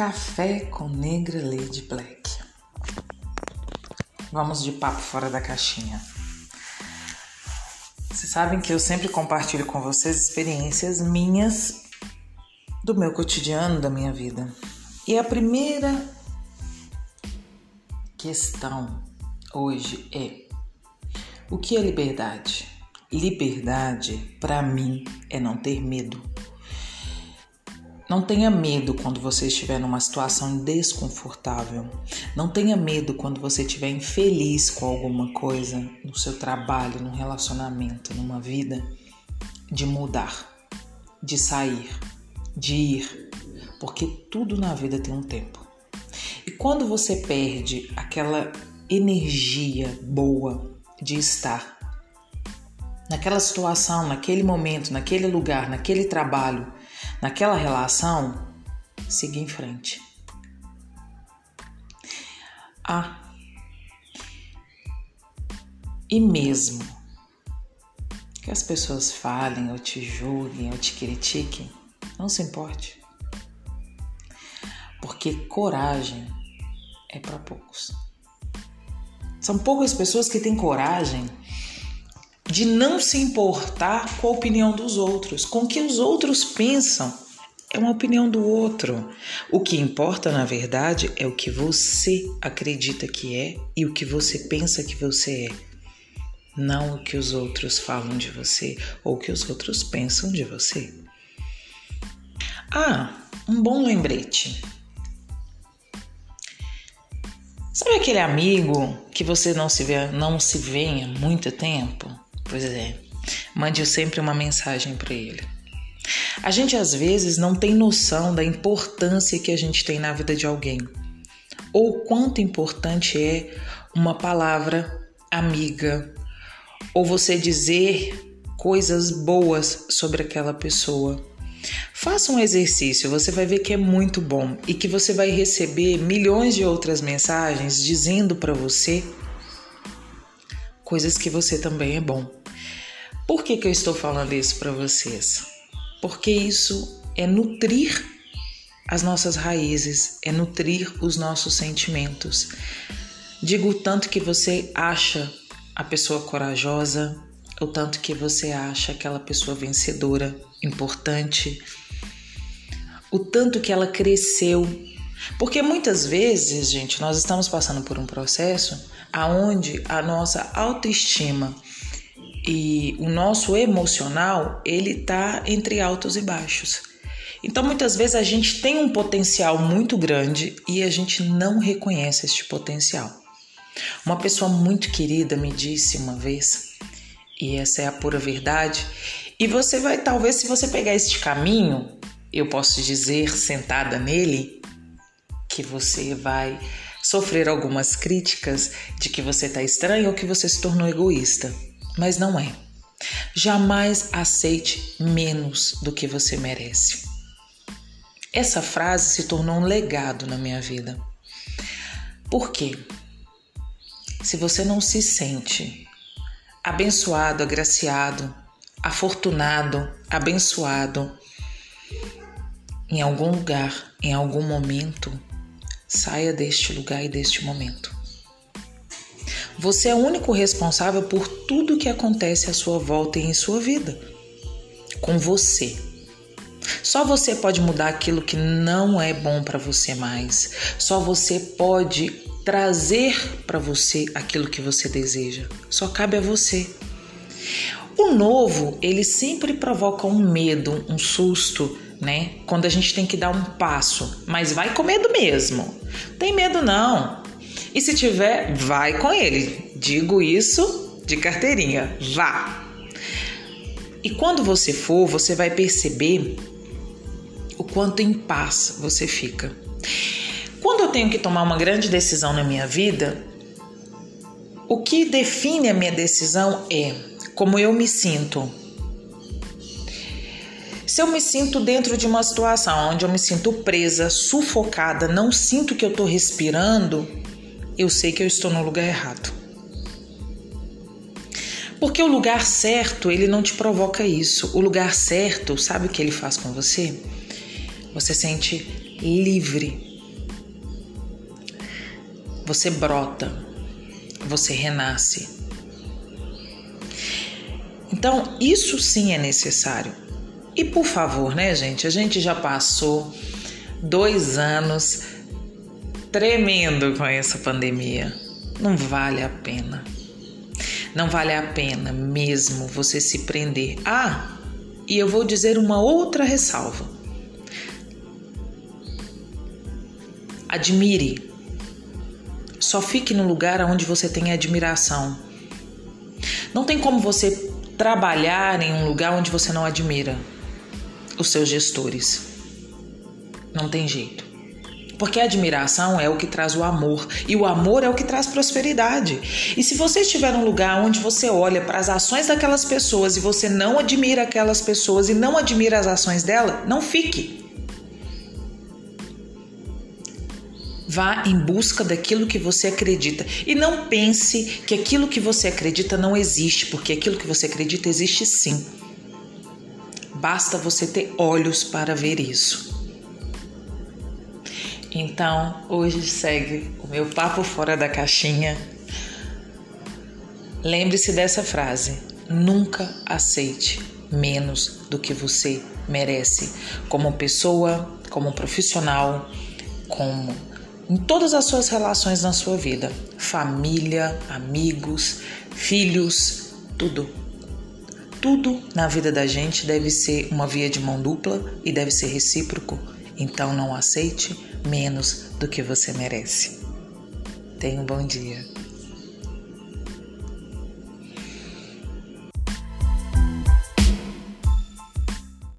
Café com Negra Lady Black. Vamos de papo fora da caixinha. Vocês sabem que eu sempre compartilho com vocês experiências minhas do meu cotidiano, da minha vida. E a primeira questão hoje é: o que é liberdade? Liberdade, para mim, é não ter medo. Não tenha medo quando você estiver numa situação desconfortável. Não tenha medo quando você estiver infeliz com alguma coisa no seu trabalho, no relacionamento, numa vida, de mudar, de sair, de ir, porque tudo na vida tem um tempo. E quando você perde aquela energia boa de estar naquela situação, naquele momento, naquele lugar, naquele trabalho, naquela relação, seguir em frente. Ah, e mesmo que as pessoas falem ou te julguem ou te critiquem, não se importe. Porque coragem é para poucos. São poucas pessoas que têm coragem de não se importar com a opinião dos outros, com o que os outros pensam. É uma opinião do outro. O que importa, na verdade, é o que você acredita que é e o que você pensa que você é. Não o que os outros falam de você ou o que os outros pensam de você. Ah, um bom lembrete. Sabe aquele amigo que você não se vê, não se vê há muito tempo? Pois é, mande sempre uma mensagem para ele. A gente às vezes não tem noção da importância que a gente tem na vida de alguém, ou quanto importante é uma palavra amiga, ou você dizer coisas boas sobre aquela pessoa. Faça um exercício, você vai ver que é muito bom e que você vai receber milhões de outras mensagens dizendo para você coisas que você também é bom. Por que, que eu estou falando isso para vocês? Porque isso é nutrir as nossas raízes, é nutrir os nossos sentimentos. Digo tanto que você acha a pessoa corajosa, o tanto que você acha aquela pessoa vencedora, importante, o tanto que ela cresceu. Porque muitas vezes, gente, nós estamos passando por um processo aonde a nossa autoestima e o nosso emocional ele tá entre altos e baixos. Então muitas vezes a gente tem um potencial muito grande e a gente não reconhece este potencial. Uma pessoa muito querida me disse uma vez, e essa é a pura verdade, e você vai talvez se você pegar este caminho, eu posso dizer sentada nele, que você vai sofrer algumas críticas de que você está estranho ou que você se tornou egoísta mas não é. Jamais aceite menos do que você merece. Essa frase se tornou um legado na minha vida. Por quê? Se você não se sente abençoado, agraciado, afortunado, abençoado em algum lugar, em algum momento, saia deste lugar e deste momento. Você é o único responsável por tudo que acontece à sua volta e em sua vida. Com você. Só você pode mudar aquilo que não é bom para você mais. Só você pode trazer para você aquilo que você deseja. Só cabe a você. O novo, ele sempre provoca um medo, um susto, né? Quando a gente tem que dar um passo, mas vai com medo mesmo. Tem medo não. E se tiver, vai com ele. Digo isso de carteirinha. Vá. E quando você for, você vai perceber o quanto em paz você fica. Quando eu tenho que tomar uma grande decisão na minha vida, o que define a minha decisão é como eu me sinto. Se eu me sinto dentro de uma situação onde eu me sinto presa, sufocada, não sinto que eu estou respirando, eu sei que eu estou no lugar errado. Porque o lugar certo, ele não te provoca isso. O lugar certo, sabe o que ele faz com você? Você sente livre. você brota, você renasce. Então, isso sim é necessário. E por favor, né, gente? A gente já passou dois anos tremendo com essa pandemia. Não vale a pena. Não vale a pena mesmo você se prender. Ah, e eu vou dizer uma outra ressalva. Admire. Só fique no lugar onde você tem admiração. Não tem como você trabalhar em um lugar onde você não admira os seus gestores. Não tem jeito. Porque a admiração é o que traz o amor e o amor é o que traz prosperidade. E se você estiver num lugar onde você olha para as ações daquelas pessoas e você não admira aquelas pessoas e não admira as ações dela, não fique. Vá em busca daquilo que você acredita e não pense que aquilo que você acredita não existe, porque aquilo que você acredita existe sim. Basta você ter olhos para ver isso. Então, hoje segue o meu papo fora da caixinha. Lembre-se dessa frase: nunca aceite menos do que você merece, como pessoa, como profissional, como em todas as suas relações na sua vida, família, amigos, filhos, tudo. Tudo na vida da gente deve ser uma via de mão dupla e deve ser recíproco. Então não aceite menos do que você merece. Tenha um bom dia.